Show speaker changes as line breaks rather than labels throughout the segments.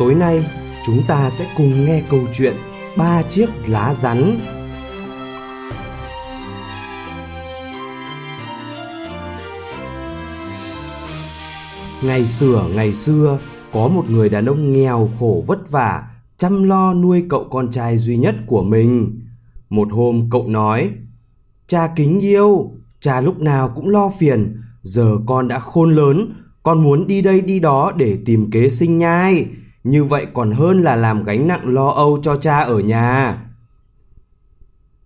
tối nay chúng ta sẽ cùng nghe câu chuyện Ba chiếc lá rắn. Ngày xưa ngày xưa, có một người đàn ông nghèo khổ vất vả, chăm lo nuôi cậu con trai duy nhất của mình. Một hôm cậu nói, Cha kính yêu, cha lúc nào cũng lo phiền, giờ con đã khôn lớn, con muốn đi đây đi đó để tìm kế sinh nhai như vậy còn hơn là làm gánh nặng lo âu cho cha ở nhà.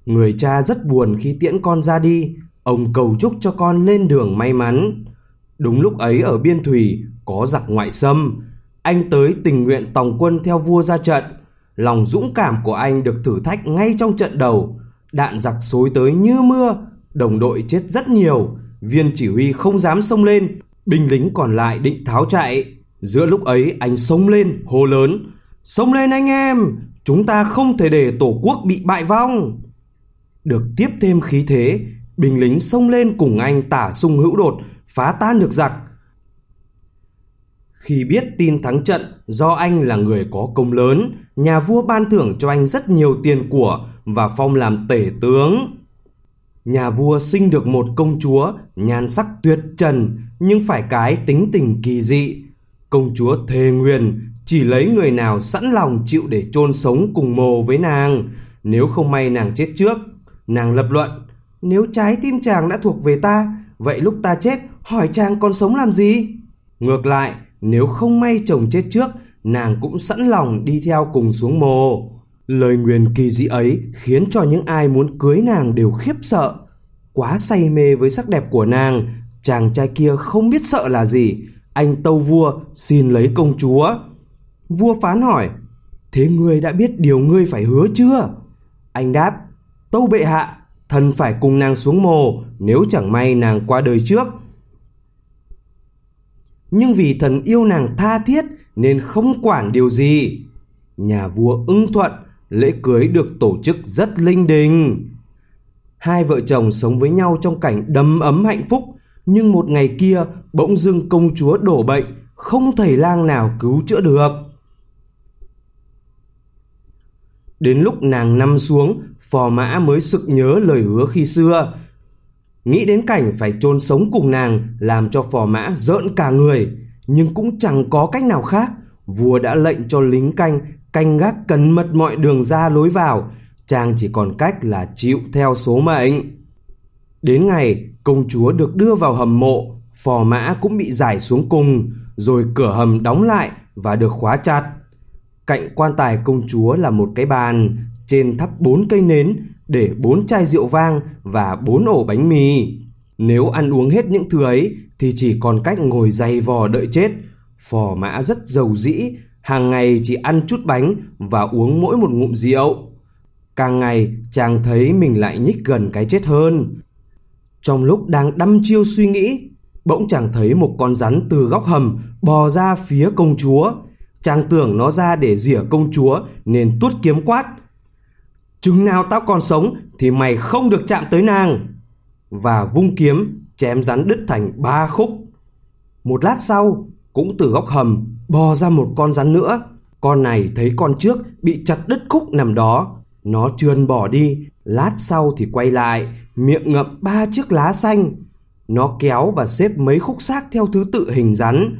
Người cha rất buồn khi tiễn con ra đi, ông cầu chúc cho con lên đường may mắn. Đúng lúc ấy ở biên thủy có giặc ngoại xâm, anh tới tình nguyện tòng quân theo vua ra trận. Lòng dũng cảm của anh được thử thách ngay trong trận đầu, đạn giặc xối tới như mưa, đồng đội chết rất nhiều, viên chỉ huy không dám xông lên, binh lính còn lại định tháo chạy. Giữa lúc ấy anh sông lên, hô lớn. Sông lên anh em, chúng ta không thể để tổ quốc bị bại vong. Được tiếp thêm khí thế, binh lính sông lên cùng anh tả sung hữu đột, phá tan được giặc. Khi biết tin thắng trận do anh là người có công lớn, nhà vua ban thưởng cho anh rất nhiều tiền của và phong làm tể tướng. Nhà vua sinh được một công chúa, nhan sắc tuyệt trần nhưng phải cái tính tình kỳ dị, Công chúa thề nguyền chỉ lấy người nào sẵn lòng chịu để chôn sống cùng mồ với nàng, nếu không may nàng chết trước. Nàng lập luận, nếu trái tim chàng đã thuộc về ta, vậy lúc ta chết hỏi chàng còn sống làm gì? Ngược lại, nếu không may chồng chết trước, nàng cũng sẵn lòng đi theo cùng xuống mồ. Lời nguyền kỳ dị ấy khiến cho những ai muốn cưới nàng đều khiếp sợ. Quá say mê với sắc đẹp của nàng, chàng trai kia không biết sợ là gì, anh tâu vua xin lấy công chúa. Vua phán hỏi, thế ngươi đã biết điều ngươi phải hứa chưa? Anh đáp, tâu bệ hạ, thần phải cùng nàng xuống mồ nếu chẳng may nàng qua đời trước. Nhưng vì thần yêu nàng tha thiết nên không quản điều gì. Nhà vua ưng thuận, lễ cưới được tổ chức rất linh đình. Hai vợ chồng sống với nhau trong cảnh đầm ấm hạnh phúc nhưng một ngày kia bỗng dưng công chúa đổ bệnh, không thầy lang nào cứu chữa được. Đến lúc nàng nằm xuống, phò mã mới sực nhớ lời hứa khi xưa. Nghĩ đến cảnh phải chôn sống cùng nàng làm cho phò mã rợn cả người, nhưng cũng chẳng có cách nào khác. Vua đã lệnh cho lính canh canh gác cẩn mật mọi đường ra lối vào, chàng chỉ còn cách là chịu theo số mệnh. Đến ngày công chúa được đưa vào hầm mộ, phò mã cũng bị giải xuống cùng, rồi cửa hầm đóng lại và được khóa chặt. Cạnh quan tài công chúa là một cái bàn, trên thắp bốn cây nến để bốn chai rượu vang và bốn ổ bánh mì. Nếu ăn uống hết những thứ ấy thì chỉ còn cách ngồi dày vò đợi chết. Phò mã rất giàu dĩ, hàng ngày chỉ ăn chút bánh và uống mỗi một ngụm rượu. Càng ngày chàng thấy mình lại nhích gần cái chết hơn. Trong lúc đang đăm chiêu suy nghĩ, bỗng chàng thấy một con rắn từ góc hầm bò ra phía công chúa. Chàng tưởng nó ra để rỉa công chúa nên tuốt kiếm quát. Chừng nào tao còn sống thì mày không được chạm tới nàng. Và vung kiếm chém rắn đứt thành ba khúc. Một lát sau, cũng từ góc hầm bò ra một con rắn nữa. Con này thấy con trước bị chặt đứt khúc nằm đó. Nó trườn bỏ đi Lát sau thì quay lại, miệng ngậm ba chiếc lá xanh. Nó kéo và xếp mấy khúc xác theo thứ tự hình rắn.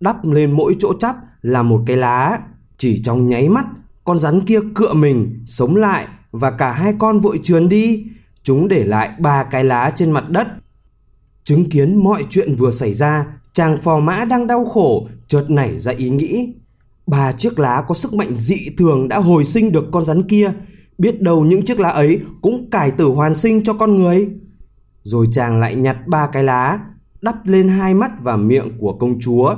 Đắp lên mỗi chỗ chắp là một cái lá. Chỉ trong nháy mắt, con rắn kia cựa mình, sống lại và cả hai con vội trườn đi. Chúng để lại ba cái lá trên mặt đất. Chứng kiến mọi chuyện vừa xảy ra, chàng phò mã đang đau khổ, chợt nảy ra ý nghĩ. Ba chiếc lá có sức mạnh dị thường đã hồi sinh được con rắn kia, biết đâu những chiếc lá ấy cũng cải tử hoàn sinh cho con người. Rồi chàng lại nhặt ba cái lá, đắp lên hai mắt và miệng của công chúa.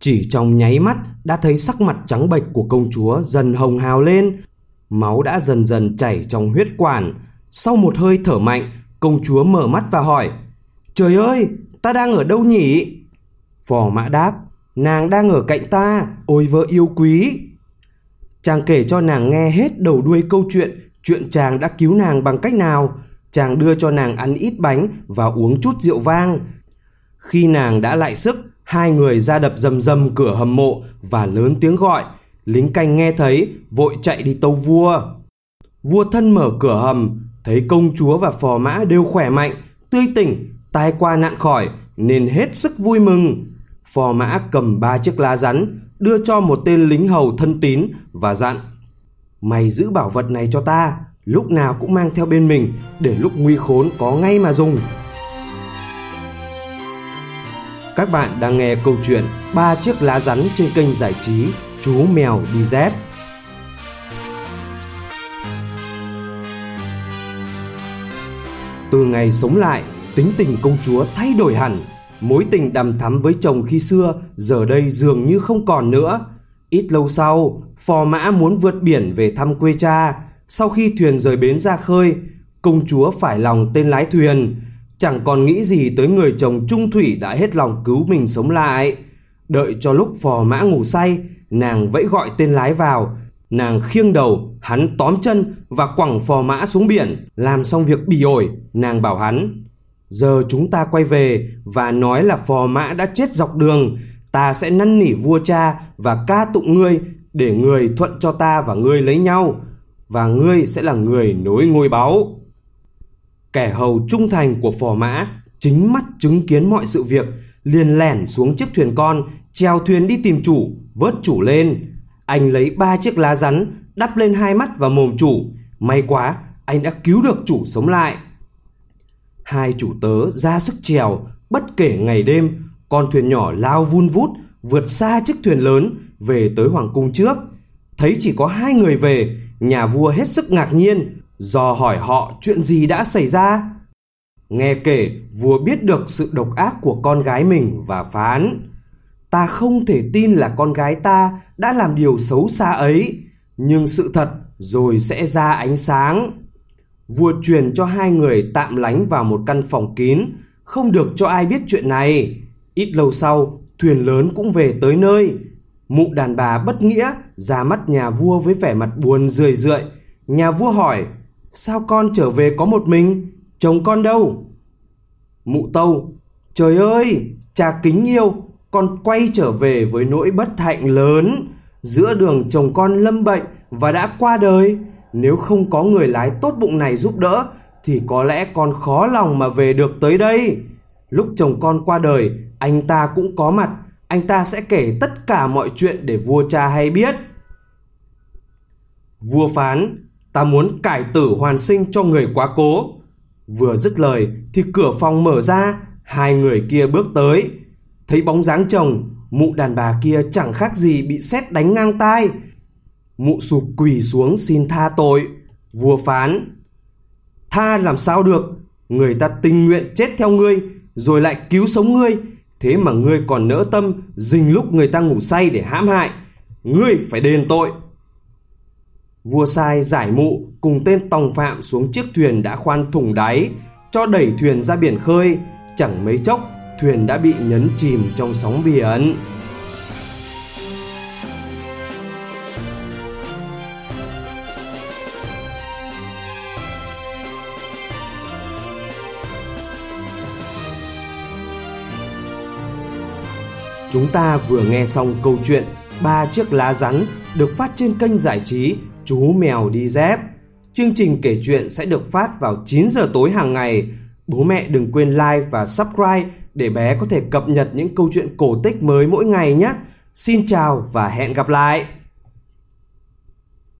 Chỉ trong nháy mắt đã thấy sắc mặt trắng bệch của công chúa dần hồng hào lên, máu đã dần dần chảy trong huyết quản. Sau một hơi thở mạnh, công chúa mở mắt và hỏi, Trời ơi, ta đang ở đâu nhỉ? Phò mã đáp, nàng đang ở cạnh ta, ôi vợ yêu quý. Chàng kể cho nàng nghe hết đầu đuôi câu chuyện, chuyện chàng đã cứu nàng bằng cách nào. Chàng đưa cho nàng ăn ít bánh và uống chút rượu vang. Khi nàng đã lại sức, hai người ra đập rầm rầm cửa hầm mộ và lớn tiếng gọi. Lính canh nghe thấy, vội chạy đi tâu vua. Vua thân mở cửa hầm, thấy công chúa và phò mã đều khỏe mạnh, tươi tỉnh, tai qua nạn khỏi, nên hết sức vui mừng. Phò mã cầm ba chiếc lá rắn, đưa cho một tên lính hầu thân tín và dặn. Mày giữ bảo vật này cho ta, lúc nào cũng mang theo bên mình, để lúc nguy khốn có ngay mà dùng. Các bạn đang nghe câu chuyện ba chiếc lá rắn trên kênh giải trí Chú Mèo Đi Dép. Từ ngày sống lại, tính tình công chúa thay đổi hẳn. Mối tình đằm thắm với chồng khi xưa giờ đây dường như không còn nữa. Ít lâu sau, phò mã muốn vượt biển về thăm quê cha. Sau khi thuyền rời bến ra khơi, công chúa phải lòng tên lái thuyền. Chẳng còn nghĩ gì tới người chồng trung thủy đã hết lòng cứu mình sống lại. Đợi cho lúc phò mã ngủ say, nàng vẫy gọi tên lái vào. Nàng khiêng đầu, hắn tóm chân và quẳng phò mã xuống biển. Làm xong việc bỉ ổi, nàng bảo hắn. Giờ chúng ta quay về và nói là phò mã đã chết dọc đường. Ta sẽ năn nỉ vua cha và ca tụng ngươi để người thuận cho ta và ngươi lấy nhau. Và ngươi sẽ là người nối ngôi báu. Kẻ hầu trung thành của phò mã chính mắt chứng kiến mọi sự việc, liền lẻn xuống chiếc thuyền con treo thuyền đi tìm chủ, vớt chủ lên anh lấy ba chiếc lá rắn, đắp lên hai mắt và mồm chủ may quá, anh đã cứu được chủ sống lại hai chủ tớ ra sức trèo, bất kể ngày đêm con thuyền nhỏ lao vun vút vượt xa chiếc thuyền lớn về tới hoàng cung trước. Thấy chỉ có hai người về nhà vua hết sức ngạc nhiên do hỏi họ chuyện gì đã xảy ra. Nghe kể vua biết được sự độc ác của con gái mình và phán ta không thể tin là con gái ta đã làm điều xấu xa ấy nhưng sự thật rồi sẽ ra ánh sáng vua truyền cho hai người tạm lánh vào một căn phòng kín. Không được cho ai biết chuyện này. Ít lâu sau, thuyền lớn cũng về tới nơi. Mụ đàn bà bất nghĩa ra mắt nhà vua với vẻ mặt buồn rười rượi. Nhà vua hỏi, sao con trở về có một mình? Chồng con đâu? Mụ tâu, trời ơi, cha kính yêu, con quay trở về với nỗi bất hạnh lớn. Giữa đường chồng con lâm bệnh và đã qua đời nếu không có người lái tốt bụng này giúp đỡ, thì có lẽ con khó lòng mà về được tới đây. Lúc chồng con qua đời, anh ta cũng có mặt. Anh ta sẽ kể tất cả mọi chuyện để vua cha hay biết. Vua phán, ta muốn cải tử hoàn sinh cho người quá cố. Vừa dứt lời, thì cửa phòng mở ra, hai người kia bước tới. Thấy bóng dáng chồng, mụ đàn bà kia chẳng khác gì bị sét đánh ngang tai mụ sụp quỳ xuống xin tha tội. Vua phán, tha làm sao được? Người ta tình nguyện chết theo ngươi, rồi lại cứu sống ngươi. Thế mà ngươi còn nỡ tâm dình lúc người ta ngủ say để hãm hại. Ngươi phải đền tội. Vua sai giải mụ, cùng tên tòng phạm xuống chiếc thuyền đã khoan thủng đáy, cho đẩy thuyền ra biển khơi. Chẳng mấy chốc, thuyền đã bị nhấn chìm trong sóng biển Chúng ta vừa nghe xong câu chuyện ba chiếc lá rắn được phát trên kênh giải trí Chú Mèo Đi Dép. Chương trình kể chuyện sẽ được phát vào 9 giờ tối hàng ngày. Bố mẹ đừng quên like và subscribe để bé có thể cập nhật những câu chuyện cổ tích mới mỗi ngày nhé. Xin chào và hẹn gặp lại!